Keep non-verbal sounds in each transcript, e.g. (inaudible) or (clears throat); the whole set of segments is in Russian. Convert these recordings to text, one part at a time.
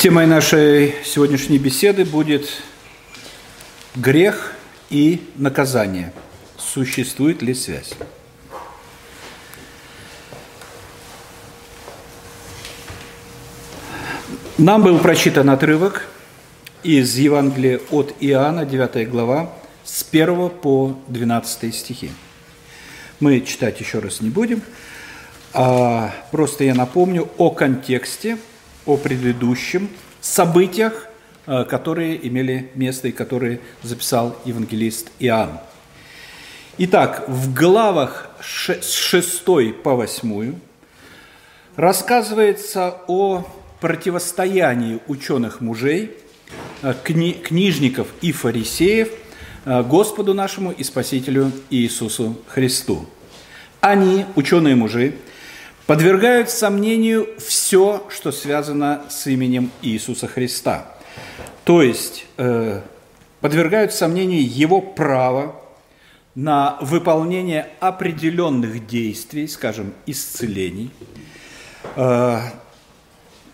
Темой нашей сегодняшней беседы будет грех и наказание. Существует ли связь? Нам был прочитан отрывок из Евангелия от Иоанна, 9 глава, с 1 по 12 стихи. Мы читать еще раз не будем, а просто я напомню о контексте – о предыдущем событиях, э, которые имели место и которые записал евангелист Иоанн. Итак, в главах с 6 по 8 рассказывается о противостоянии ученых мужей, э, кни, книжников и фарисеев э, Господу нашему и Спасителю Иисусу Христу. Они, ученые мужи, подвергают сомнению все, что связано с именем Иисуса Христа. То есть э, подвергают сомнению его право на выполнение определенных действий, скажем, исцелений. Э,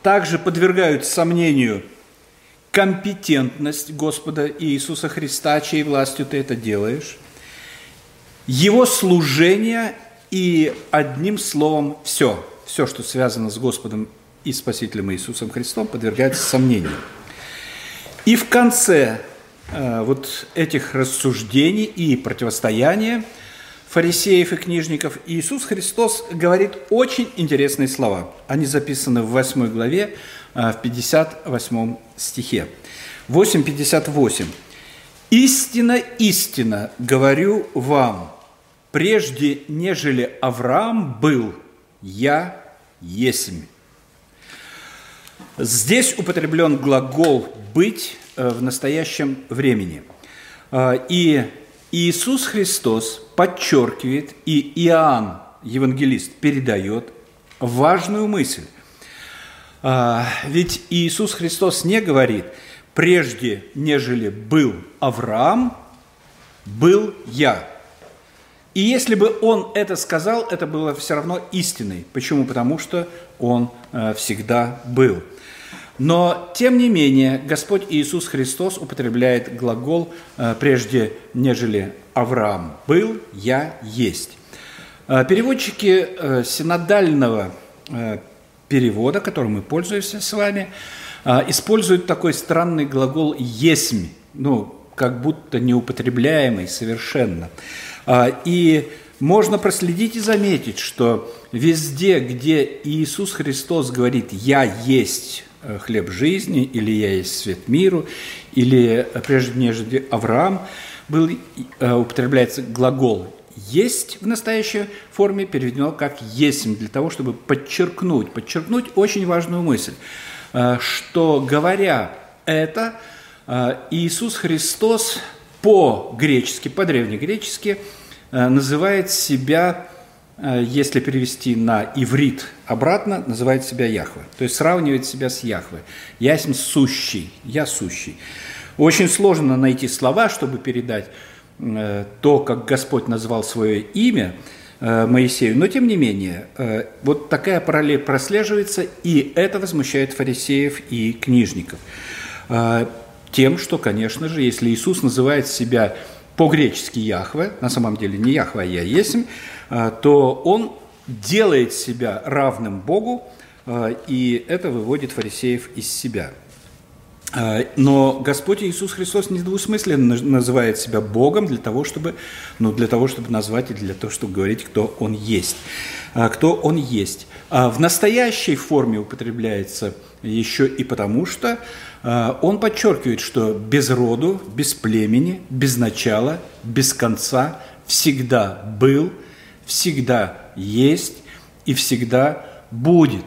также подвергают сомнению компетентность Господа Иисуса Христа, чьей властью ты это делаешь, его служение и одним словом все, все, что связано с Господом и Спасителем Иисусом Христом, подвергается сомнению. И в конце э, вот этих рассуждений и противостояния фарисеев и книжников Иисус Христос говорит очень интересные слова. Они записаны в 8 главе, э, в 58 стихе. 8.58. «Истина, истина, говорю вам, прежде нежели Авраам был, я есмь. Здесь употреблен глагол «быть» э, в настоящем времени. Э, и Иисус Христос подчеркивает, и Иоанн, евангелист, передает важную мысль. Э, ведь Иисус Христос не говорит, прежде нежели был Авраам, был я – и если бы он это сказал, это было все равно истиной. Почему? Потому что он э, всегда был. Но, тем не менее, Господь Иисус Христос употребляет глагол э, прежде, нежели Авраам был, я есть. Э, переводчики синодального перевода, которым мы пользуемся с вами, используют такой странный глагол «есмь», ну, как будто неупотребляемый совершенно. А, и можно проследить и заметить, что везде, где Иисус Христос говорит «Я есть э, хлеб жизни» или «Я есть свет миру», или э, прежде нежели Авраам, был, э, употребляется глагол «есть» в настоящей форме переведено как «есмь» для того, чтобы подчеркнуть, подчеркнуть очень важную мысль, что говоря это, Иисус Христос по-гречески, по-древнегречески э, называет себя, э, если перевести на иврит обратно, называет себя Яхве. То есть сравнивает себя с Яхве. Ясен сущий, я сущий. Очень сложно найти слова, чтобы передать э, то, как Господь назвал свое имя Моисею. Но тем не менее, вот такая параллель прослеживается, и это возмущает фарисеев и книжников тем, что, конечно же, если Иисус называет себя по-гречески Яхве, на самом деле не Яхве, а Я Есмь, а, то он делает себя равным Богу, а, и это выводит фарисеев из себя. А, но Господь Иисус Христос недвусмысленно называет себя Богом для того, чтобы, ну, для того, чтобы назвать и для того, чтобы говорить, кто Он есть. Кто Он есть. В настоящей форме употребляется еще и потому, что а, он подчеркивает, что без роду, без племени, без начала, без конца всегда был, всегда есть и всегда будет.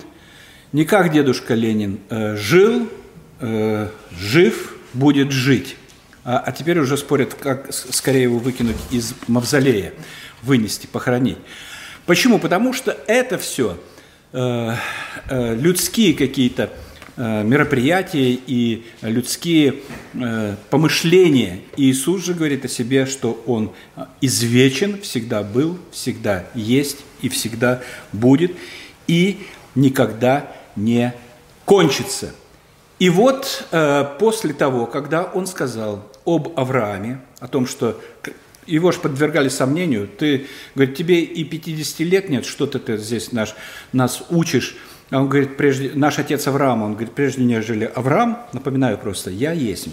Не как дедушка Ленин э, жил, э, жив, будет жить. А, а теперь уже спорят, как скорее его выкинуть из мавзолея, вынести, похоронить. Почему? Потому что это все людские какие-то Э, мероприятия и людские э, помышления. Иисус же говорит о себе, что Он извечен, всегда был, всегда есть и всегда будет, и никогда не кончится. И вот э, после того, когда он сказал об Аврааме, о том, что его же подвергали сомнению, ты, говорит, тебе и 50 лет нет, что-то ты здесь наш, нас учишь. А он говорит, прежде, наш отец Авраам, он говорит, прежде нежели Авраам, напоминаю просто, я есть.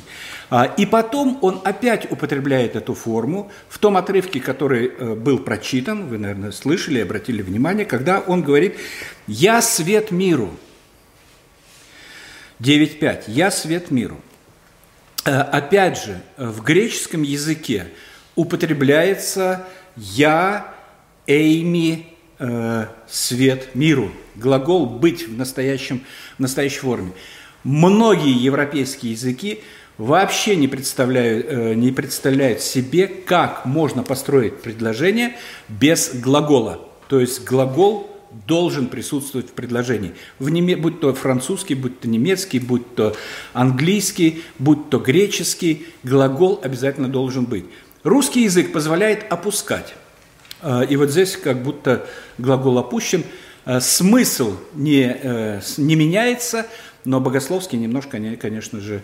А, и потом он опять употребляет эту форму в том отрывке, который э, был прочитан, вы, наверное, слышали, обратили внимание, когда он говорит, я свет миру. 9.5. Я свет миру. Э, опять же, в греческом языке употребляется «я эйми э, свет миру». Глагол «быть» в, настоящем, в настоящей форме. Многие европейские языки вообще не представляют, э, не представляют себе, как можно построить предложение без глагола. То есть глагол должен присутствовать в предложении. В неме, будь то французский, будь то немецкий, будь то английский, будь то греческий, глагол обязательно должен быть. Русский язык позволяет опускать. А, и вот здесь как будто глагол опущен. А, смысл не, э, не меняется, но богословский немножко, конечно же,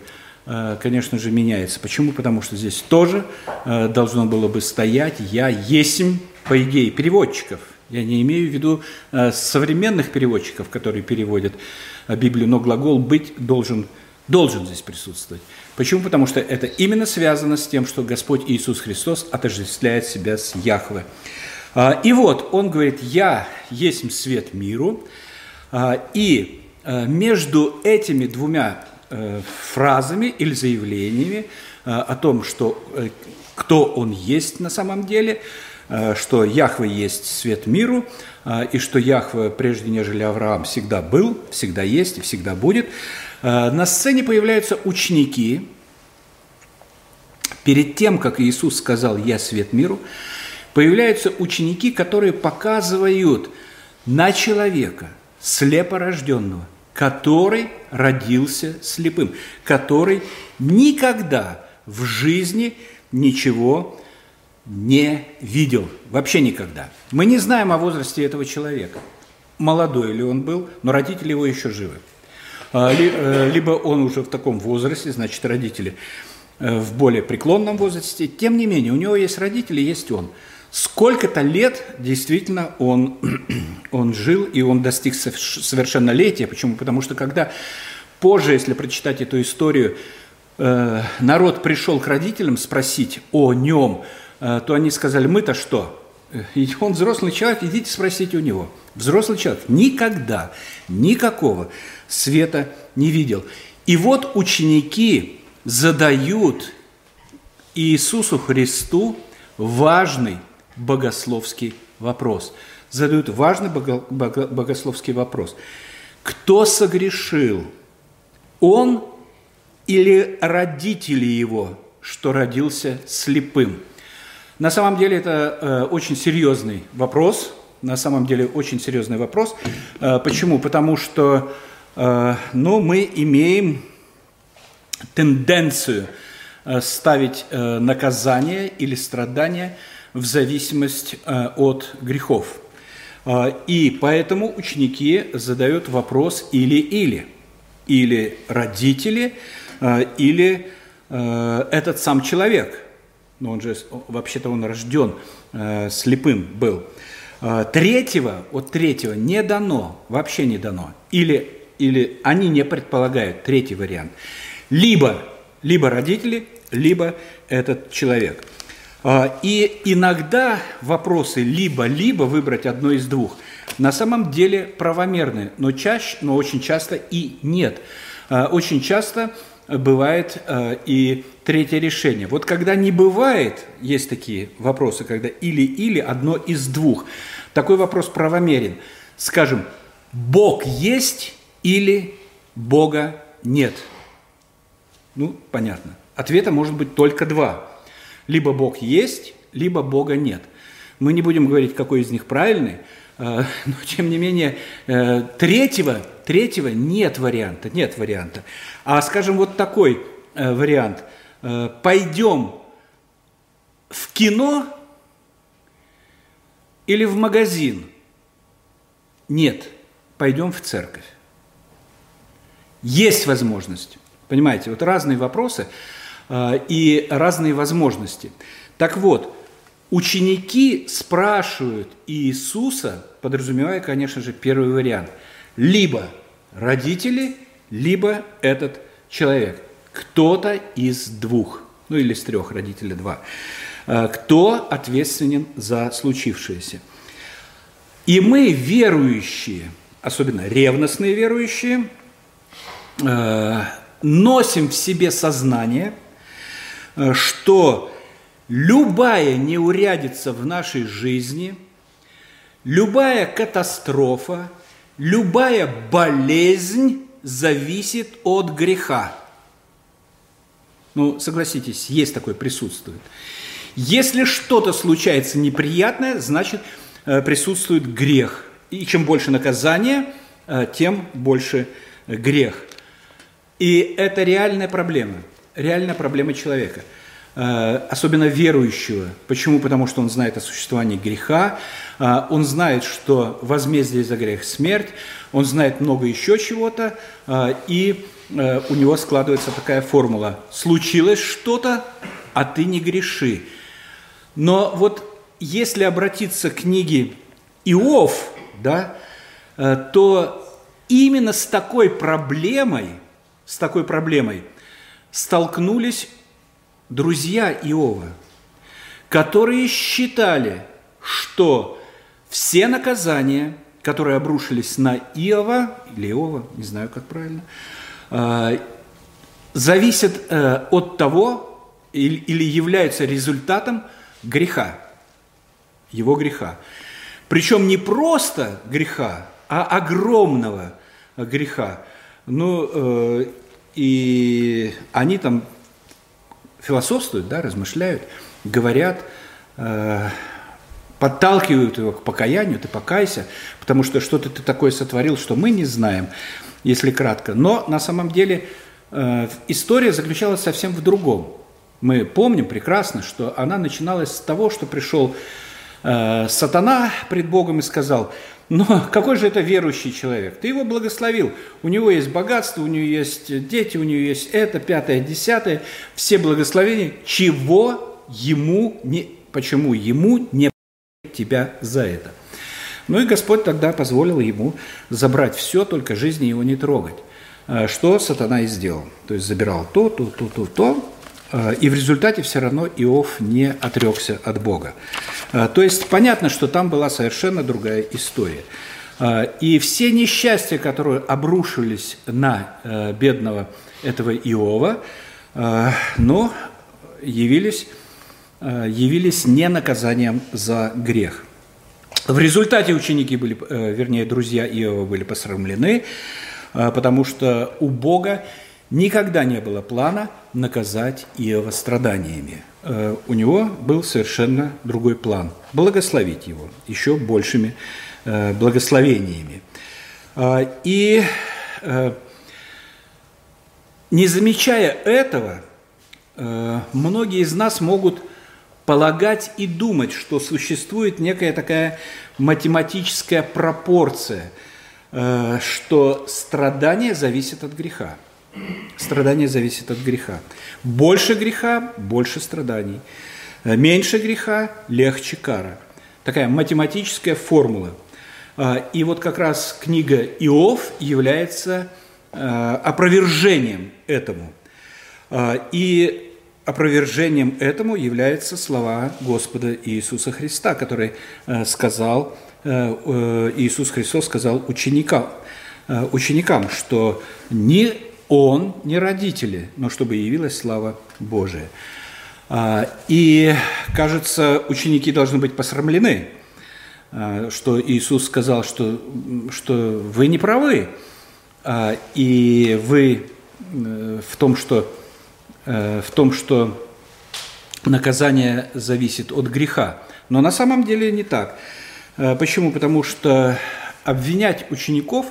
конечно же, меняется. Почему? Потому что здесь тоже должно было бы стоять «я есмь», по идее, переводчиков. Я не имею в виду современных переводчиков, которые переводят Библию, но глагол «быть» должен, должен здесь присутствовать. Почему? Потому что это именно связано с тем, что Господь Иисус Христос отождествляет себя с Яхве. А, и вот он говорит, я есть свет миру, а, и а, между этими двумя э, фразами или заявлениями о том, что э, кто он есть на самом деле, что Яхве есть свет миру, и что Яхве, прежде нежели Авраам, всегда был, всегда есть и всегда будет – Э, на сцене появляются ученики. Перед тем, как Иисус сказал «Я свет миру», появляются ученики, которые показывают на человека, слепорожденного, который родился слепым, который никогда в жизни ничего не видел, вообще никогда. Мы не знаем о возрасте этого человека, молодой ли он был, но родители его еще живы. А, э, либо он уже в таком возрасте, значит, родители э, в более преклонном возрасте. Тем не менее, у него есть родители, есть он. Сколько-то лет действительно он, (clears throat) он жил, и он достиг совершеннолетия. Почему? Потому что когда позже, если прочитать эту историю, э, народ пришел к родителям спросить о нем, то они сказали, мы-то что? И он взрослый человек, идите спросите у него. Взрослый человек никогда никакого света не видел. И вот ученики задают Иисусу Христу важный богословский вопрос. Задают важный богословский вопрос. Кто согрешил? Он или родители его, что родился слепым? На самом деле это э, очень серьезный вопрос. На самом деле очень серьезный вопрос. Э, почему? Потому что Э, но мы имеем тенденцию ставить наказание или страдания в зависимость от грехов. И поэтому ученики задают вопрос или-или. Или родители, или этот сам человек. Но он же, вообще-то он рожден слепым был. Третьего, от третьего не дано, вообще не дано. Или или они не предполагают третий вариант. Либо, либо родители, либо этот человек. А, и иногда вопросы либо-либо выбрать одно из двух на самом деле правомерны, но чаще, но очень часто и нет. А, очень часто бывает а, и третье решение. Вот когда не бывает, есть такие вопросы, когда или-или, одно из двух. Такой вопрос правомерен. Скажем, Бог есть или Бога нет? Ну, понятно. Ответа может быть только два. Либо Бог есть, либо Бога нет. Мы не будем говорить, какой из них правильный, э, (laughs) но тем не менее э, третьего, третьего нет варианта, нет варианта. А скажем, вот такой э, вариант. Пойдем в кино или в магазин? Нет, пойдем в церковь. Есть возможность. Понимаете, вот разные вопросы э, и разные возможности. Так вот, ученики спрашивают Иисуса, подразумевая, конечно же, первый вариант, либо родители, либо этот человек. Кто-то из двух, ну или из трех, родителей два. Э, кто ответственен за случившееся? И мы, верующие, особенно ревностные верующие, э, носим в себе сознание, э, что любая неурядица в нашей жизни, любая катастрофа, любая болезнь зависит от греха. Ну, согласитесь, есть такое присутствует. Если что-то случается неприятное, значит э, присутствует грех. И чем больше наказания, э, тем больше грех. И это реальная проблема, реальная проблема человека, особенно верующего. Почему? Потому что он знает о существовании греха, э, он знает, что возмездие за грех – смерть, он знает много еще чего-то, э, и у него складывается такая формула – случилось что-то, а ты не греши. Но вот если обратиться к книге Иов, да, то именно с такой проблемой – с такой проблемой столкнулись друзья Иова, которые считали, что все наказания, которые обрушились на Иова, или Иова, не знаю, как правильно, э, зависят э, от того, или являются результатом греха, его греха. Причем не просто греха, а огромного греха. Ну, э, и они там философствуют, да, размышляют, говорят, э, подталкивают его к покаянию, ты покайся, потому что что-то ты такое сотворил, что мы не знаем, если кратко. Но на самом деле э, история заключалась совсем в другом. Мы помним прекрасно, что она начиналась с того, что пришел э, сатана пред Богом и сказал, но (laughs) какой же это верующий человек? Ты его благословил. У него есть богатство, у него есть дети, у него есть это, пятое, десятое. Все благословения. Чего ему не... Почему ему не тебя за это? Ну и Господь тогда позволил ему забрать все, только жизни его не трогать. А что сатана и сделал. То есть забирал то, то, то, то, то, и в результате все равно Иов не отрекся от Бога. А, то есть понятно, что там была совершенно другая история. А, и все несчастья, которые обрушились на бедного этого Иова, но явились, явились не наказанием за грех. В результате ученики были, вернее, друзья Иова были посрамлены, потому что у Бога никогда не было плана наказать Иова страданиями. Э, у него был совершенно другой план – благословить его еще большими э, благословениями. Э, и не замечая этого, многие из нас могут полагать и думать, что существует некая такая математическая пропорция, что страдание зависит от греха. Страдание зависит от греха. Больше греха – больше страданий. Меньше греха – легче кара. Такая математическая формула. А, и вот как раз книга Иов является а, опровержением этому. А, и опровержением этому являются слова Господа Иисуса Христа, который сказал, Иисус Христос сказал ученикам, ученикам, что не он, не родители, но чтобы явилась слава Божия. А, и, кажется, ученики должны быть посрамлены, а, что Иисус сказал, что, что вы не правы, а, и вы э, в том, что, э, в том, что наказание зависит от греха. Но на самом деле не так. Почему? Потому что обвинять учеников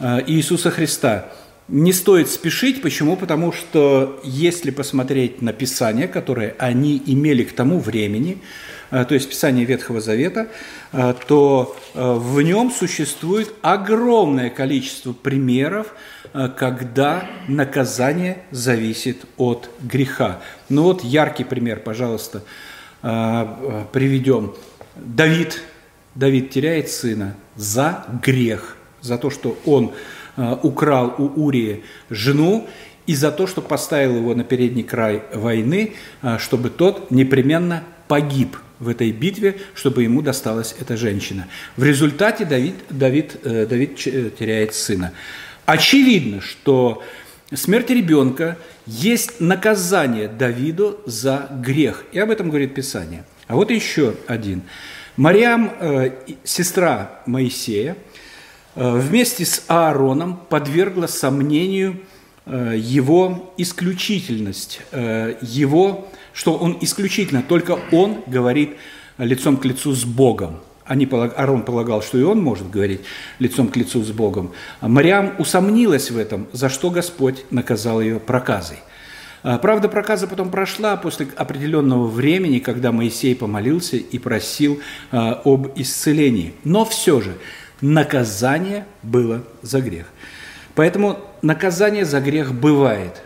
Иисуса Христа – не стоит спешить. Почему? Потому что если посмотреть на Писание, которое они имели к тому времени, то есть Писание Ветхого Завета, то в нем существует огромное количество примеров, когда наказание зависит от греха. Ну вот яркий пример, пожалуйста, приведем. Давид, Давид теряет сына за грех, за то, что он украл у Урии жену, и за то, что поставил его на передний край войны, а, чтобы тот непременно погиб в этой битве, чтобы ему досталась эта женщина. В результате Давид, Давид, э, Давид э, теряет сына. Очевидно, что смерть ребенка есть наказание Давиду за грех. И об этом говорит Писание. А вот еще один. Мариам, э, сестра Моисея, вместе с Аароном подвергла сомнению – Э, его исключительность, э, его, что он исключительно, только он говорит лицом к лицу с Богом. Они, Арон полагал, что и он может говорить лицом к лицу с Богом. А Мариам усомнилась в этом, за что Господь наказал ее проказой. Правда, проказа потом прошла после определенного времени, когда Моисей помолился и просил об исцелении. Но все же наказание было за грех. Поэтому наказание за грех бывает,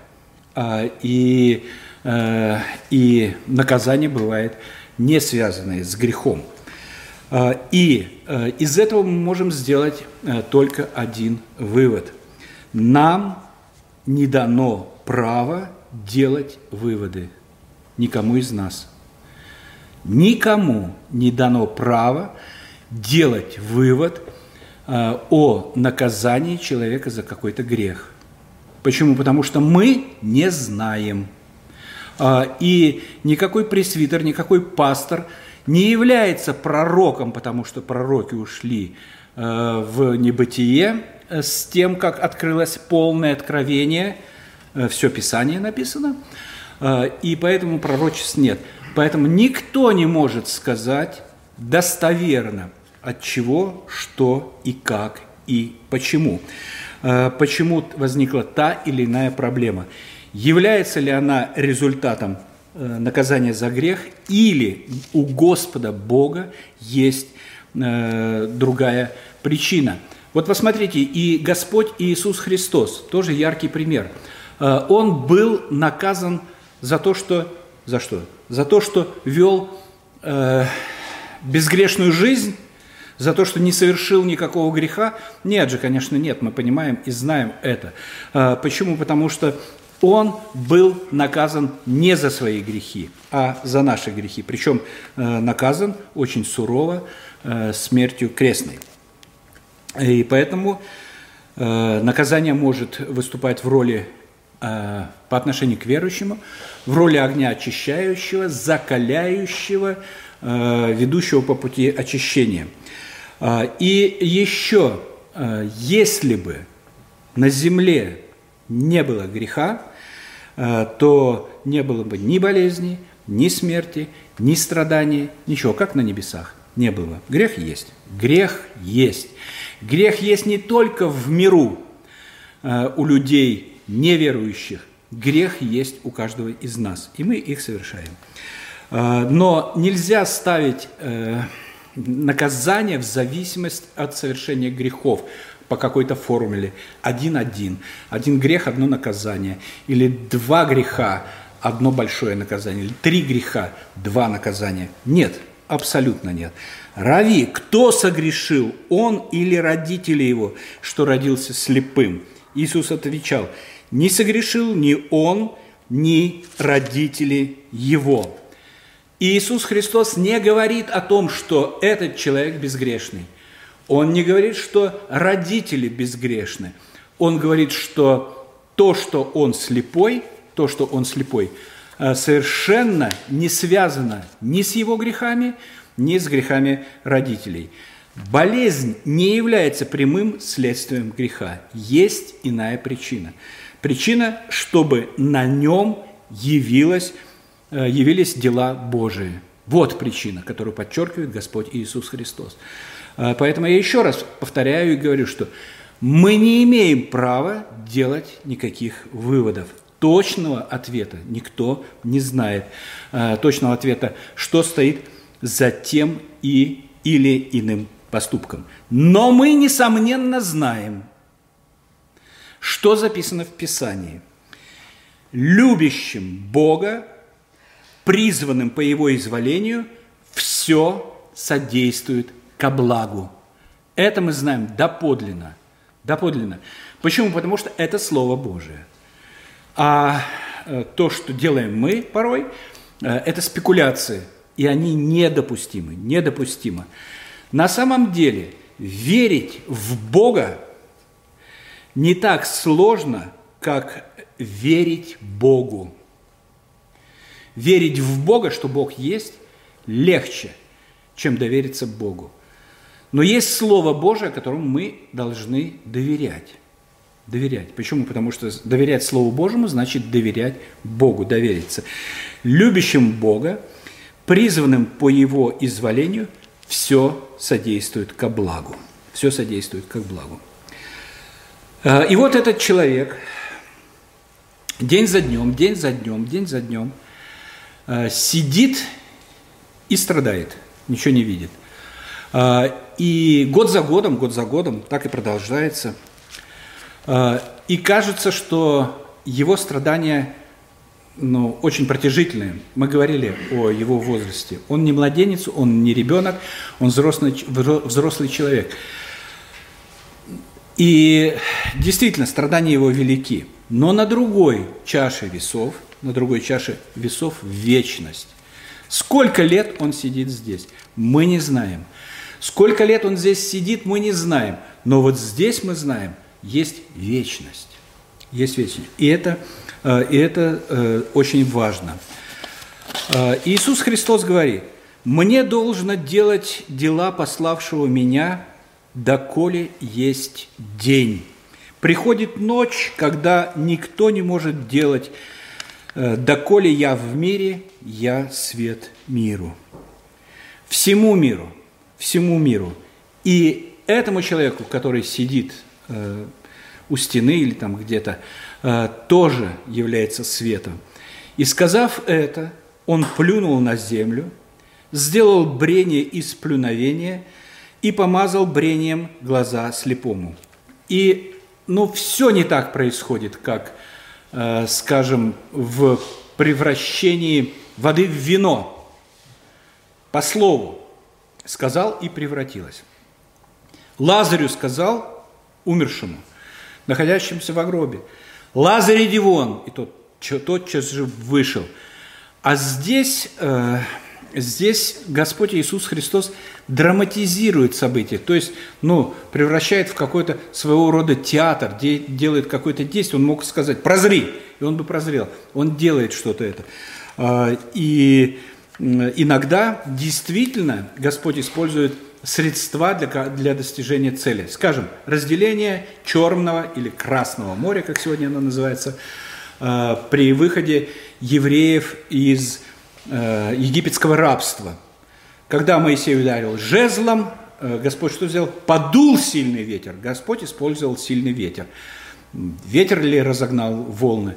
а, и, э, и наказание бывает не связанное с грехом. А, и э, из этого мы можем сделать э, только один вывод. Нам не дано право делать выводы никому из нас. Никому не дано право делать вывод – о наказании человека за какой-то грех. Почему? Потому что мы не знаем. А, и никакой пресвитер, никакой пастор не является пророком, потому что пророки ушли э, в небытие э, с тем, как открылось полное откровение, все Писание написано, и поэтому пророчеств нет. Поэтому никто не может сказать достоверно, от чего, что и как и почему. Э, почему возникла та или иная проблема. Является ли она результатом э, наказания за грех или у Господа Бога есть э, другая причина. Вот посмотрите, и Господь Иисус Христос, тоже яркий пример. Он был наказан за то, что... За что? За то, что вел безгрешную жизнь, за то, что не совершил никакого греха? Нет же, конечно, нет, мы понимаем и знаем это. А, почему? Потому что он был наказан не за свои грехи, а за наши грехи. Причем э, наказан очень сурово э, смертью крестной. И поэтому наказание может выступать в роли по отношению к верующему, в роли огня очищающего, закаляющего, ведущего по пути очищения – а, и еще, а, если бы на земле не было греха, а, то не было бы ни болезни, ни смерти, ни страданий, ничего, как на небесах не было. Грех есть. Грех есть. Грех есть не только в миру у людей неверующих. Грех есть у каждого из нас, и мы их совершаем. Но нельзя ставить э, наказание в зависимости от совершения грехов по какой-то формуле. Один-один. Один грех – одно наказание. Или два греха – одно большое наказание. Или три греха – два наказания. Нет, абсолютно нет. Рави, кто согрешил, он или родители его, что родился слепым? Иисус отвечал, не согрешил ни он, ни родители его. Иисус Христос не говорит о том, что этот человек безгрешный. Он не говорит, что родители безгрешны. Он говорит, что то, что он слепой, то, что он слепой, э, совершенно не связано ни с его грехами, ни с грехами родителей. Болезнь не является прямым следствием греха. Есть иная причина. Причина, чтобы на нем явилась явились дела Божии. Вот причина, которую подчеркивает Господь Иисус Христос. Э, поэтому я еще раз повторяю и говорю, что мы не имеем права делать никаких выводов. Точного ответа никто не знает. Э, точного ответа, что стоит за тем и или иным поступком. Но мы, несомненно, знаем, что записано в Писании. Любящим Бога, призванным по Его изволению, все содействует ко благу. Это мы знаем доподлинно. Доподлинно. Почему? Потому что это Слово Божие. А э, то, что делаем мы порой, э, это спекуляции, и они недопустимы, недопустимы. На самом деле, верить в Бога не так сложно, как верить Богу. Верить в Бога, что Бог есть, легче, чем довериться Богу. Но есть Слово Божие, которому мы должны доверять. Доверять. Почему? Потому что доверять Слову Божьему значит доверять Богу, довериться. Любящим Бога, призванным по Его изволению, все содействует ко благу. Все содействует ко благу. А, и вот этот человек день за днем, день за днем, день за днем сидит и страдает, ничего не видит. А, и год за годом, год за годом так и продолжается – а, и кажется, что его страдания ну, очень протяжительные. Мы говорили о его возрасте. Он не младенец, он не ребенок, он взрослый, взрослый человек. И действительно, страдания его велики. Но на другой чаше весов, на другой чаше весов вечность. Сколько лет он сидит здесь, мы не знаем. Сколько лет он здесь сидит, мы не знаем. Но вот здесь мы знаем – есть вечность. Есть вечность. И это, э, и это э, очень важно. Э, Иисус Христос говорит, «Мне должно делать дела пославшего меня, доколе есть день. Приходит ночь, когда никто не может делать, доколе я в мире, я свет миру». Всему миру, всему миру. И этому человеку, который сидит Э, у стены или там где-то, э, тоже является светом. И сказав это, он плюнул на землю, сделал брение из плюновения и помазал брением глаза слепому. И, ну, все не так происходит, как, э, скажем, в превращении воды в вино. По слову сказал и превратилось. Лазарю сказал, умершему, находящемуся в гробе. Лазарь иди вон, и тот тотчас же вышел. А здесь, э, здесь Господь Иисус Христос драматизирует события, то есть, ну, превращает в какой-то своего рода театр, де, делает какое-то действие. Он мог сказать «прозри», и он бы прозрел. Он делает что-то это. Э, и иногда действительно Господь использует средства для, для достижения цели. Скажем, разделение Черного или Красного моря, как сегодня оно называется, э, при выходе евреев из э, египетского рабства. Когда Моисей ударил жезлом, э, Господь что сделал? Подул сильный ветер. Господь использовал сильный ветер. Ветер ли разогнал волны?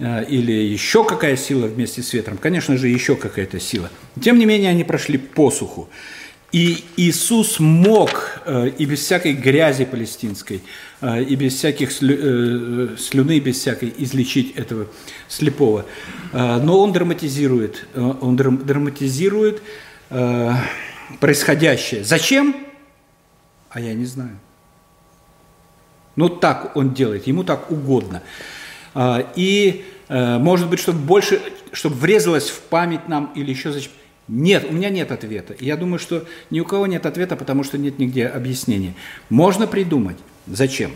или еще какая сила вместе с ветром, конечно же, еще какая-то сила. Тем не менее, они прошли посуху. И Иисус мог э, и без всякой грязи палестинской, э, и без всяких э, слюны, без всякой излечить этого слепого. Но он драматизирует, он драматизирует происходящее. Зачем? А я не знаю. Но так он делает, ему так угодно. И, может быть, чтобы больше, чтобы врезалось в память нам или еще зачем. Нет, у меня нет ответа. Я думаю, что ни у кого нет ответа, потому что нет нигде объяснения. Можно придумать. Зачем?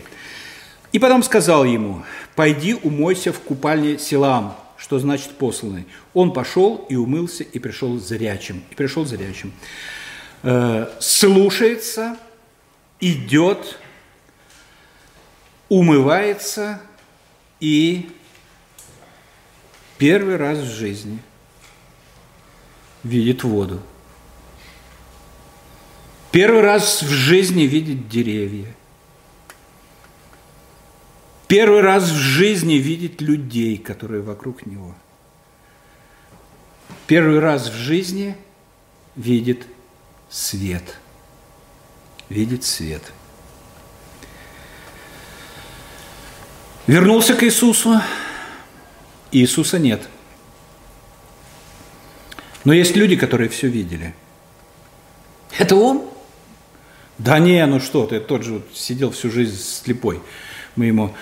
И потом сказал ему, пойди умойся в купальне Силам, что значит посланный. Он пошел и умылся, и пришел зрячим. И пришел зрячим. Э, слушается, идет, умывается и первый раз в жизни – видит воду. Первый раз в жизни видит деревья. Первый раз в жизни видит людей, которые вокруг него. Первый раз в жизни видит свет. Видит свет. Вернулся к Иисусу. Иисуса нет. Но есть люди, которые все видели. Это он? Да не, ну что ты, тот же вот сидел всю жизнь слепой. Мы ему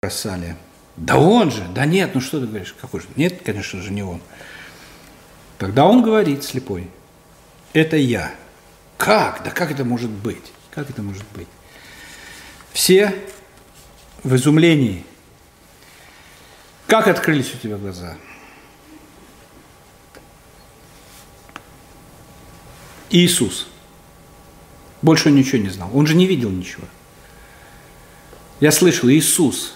бросали. Да он же, да нет, ну что ты говоришь, какой же? Нет, конечно же, не он. Тогда он говорит слепой, это я. Как? Да как это может быть? Как это может быть? Все в изумлении. Как открылись у тебя глаза? Иисус. Больше он ничего не знал. Он же не видел ничего. Я слышал, Иисус.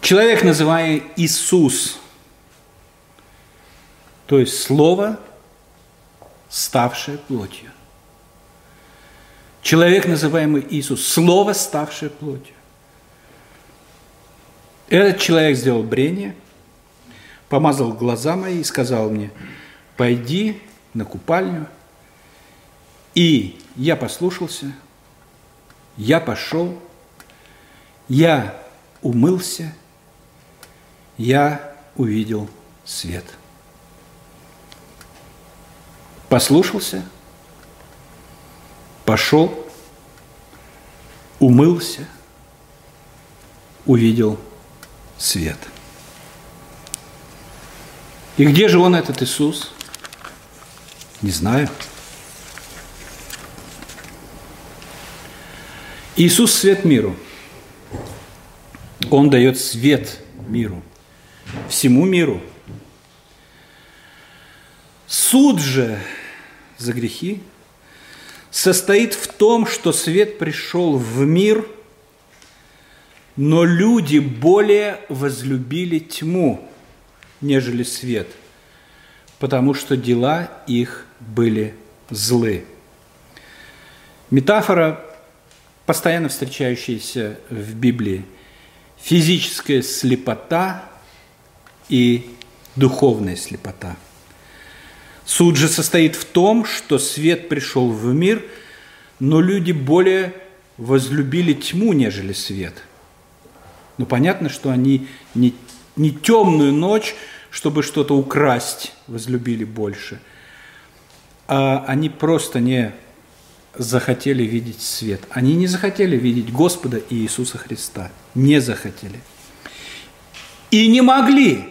Человек, называемый Иисус, то есть Слово, ставшее плотью. Человек, называемый Иисус, Слово, ставшее плотью. Этот человек сделал брение, помазал глаза мои и сказал мне, пойди на купальню. И я послушался, я пошел, я умылся, я увидел свет. Послушался, пошел, умылся, увидел свет. И где же он, этот Иисус? Не знаю. Иисус – свет миру. Он дает свет миру – всему миру. Суд же за грехи состоит в том, что свет пришел в мир, но люди более возлюбили тьму, нежели свет, потому что дела их были злы. Метафора, постоянно встречающаяся в Библии, физическая слепота – и духовная слепота. Суд же состоит в том, что свет пришел в мир, но люди более возлюбили тьму, нежели свет. Но понятно, что они не, не темную ночь, чтобы что-то украсть, возлюбили больше, а они просто не захотели видеть свет. Они не захотели видеть Господа и Иисуса Христа. Не захотели. И не могли.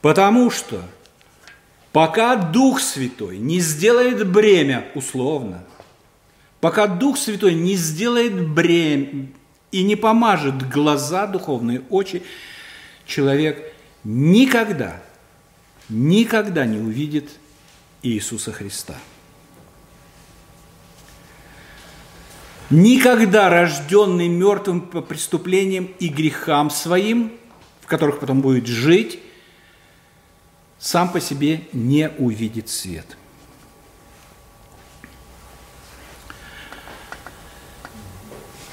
Потому что пока Дух Святой не сделает бремя, условно, пока Дух Святой не сделает бремя и не помажет глаза духовные, очи, человек никогда, никогда не увидит Иисуса Христа. Никогда рожденный мертвым по преступлениям и грехам своим, в которых потом будет жить, сам по себе не увидит свет.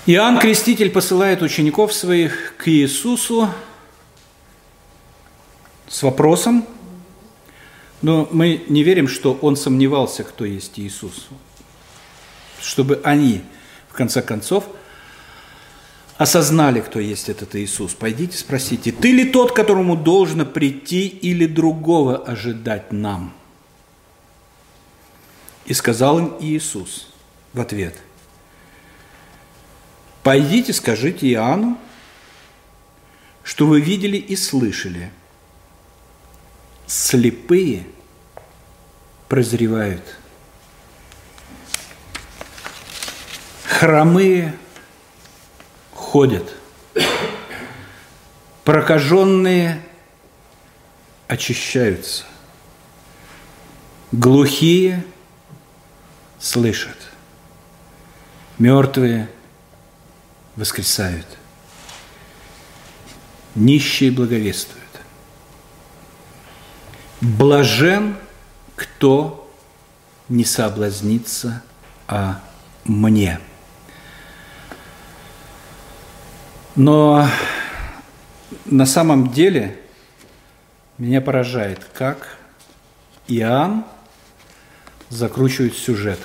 Иоанн Креститель посылает учеников своих к Иисусу с вопросом, но мы не верим, что он сомневался, кто есть Иисус, чтобы они, в конце концов, – осознали, кто есть этот Иисус, пойдите спросите, ты ли тот, которому должно прийти или другого ожидать нам? И сказал им Иисус в ответ, пойдите скажите Иоанну, что вы видели и слышали. Слепые прозревают, хромые ходят. Прокаженные очищаются. Глухие слышат. Мертвые воскресают. Нищие благовествуют. Блажен, кто не соблазнится о мне. Но на самом деле меня поражает, как Иоанн закручивает сюжет.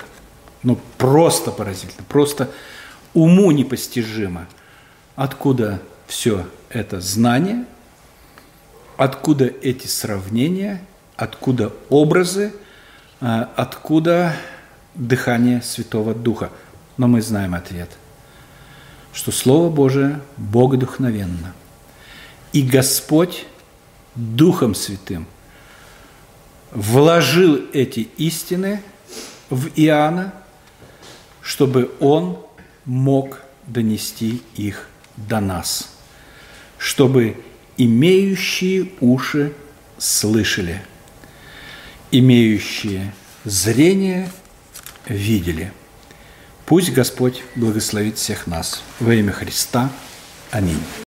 Ну, просто поразительно, просто уму непостижимо. Откуда все это знание, откуда эти сравнения, откуда образы, а, откуда дыхание Святого Духа. Но мы знаем ответ, что Слово Божие богодухновенно. И Господь Духом Святым вложил эти истины в Иоанна, чтобы он мог донести их до нас, чтобы имеющие уши слышали, имеющие зрение видели. Пусть Господь благословит всех нас. Во имя Христа. Аминь.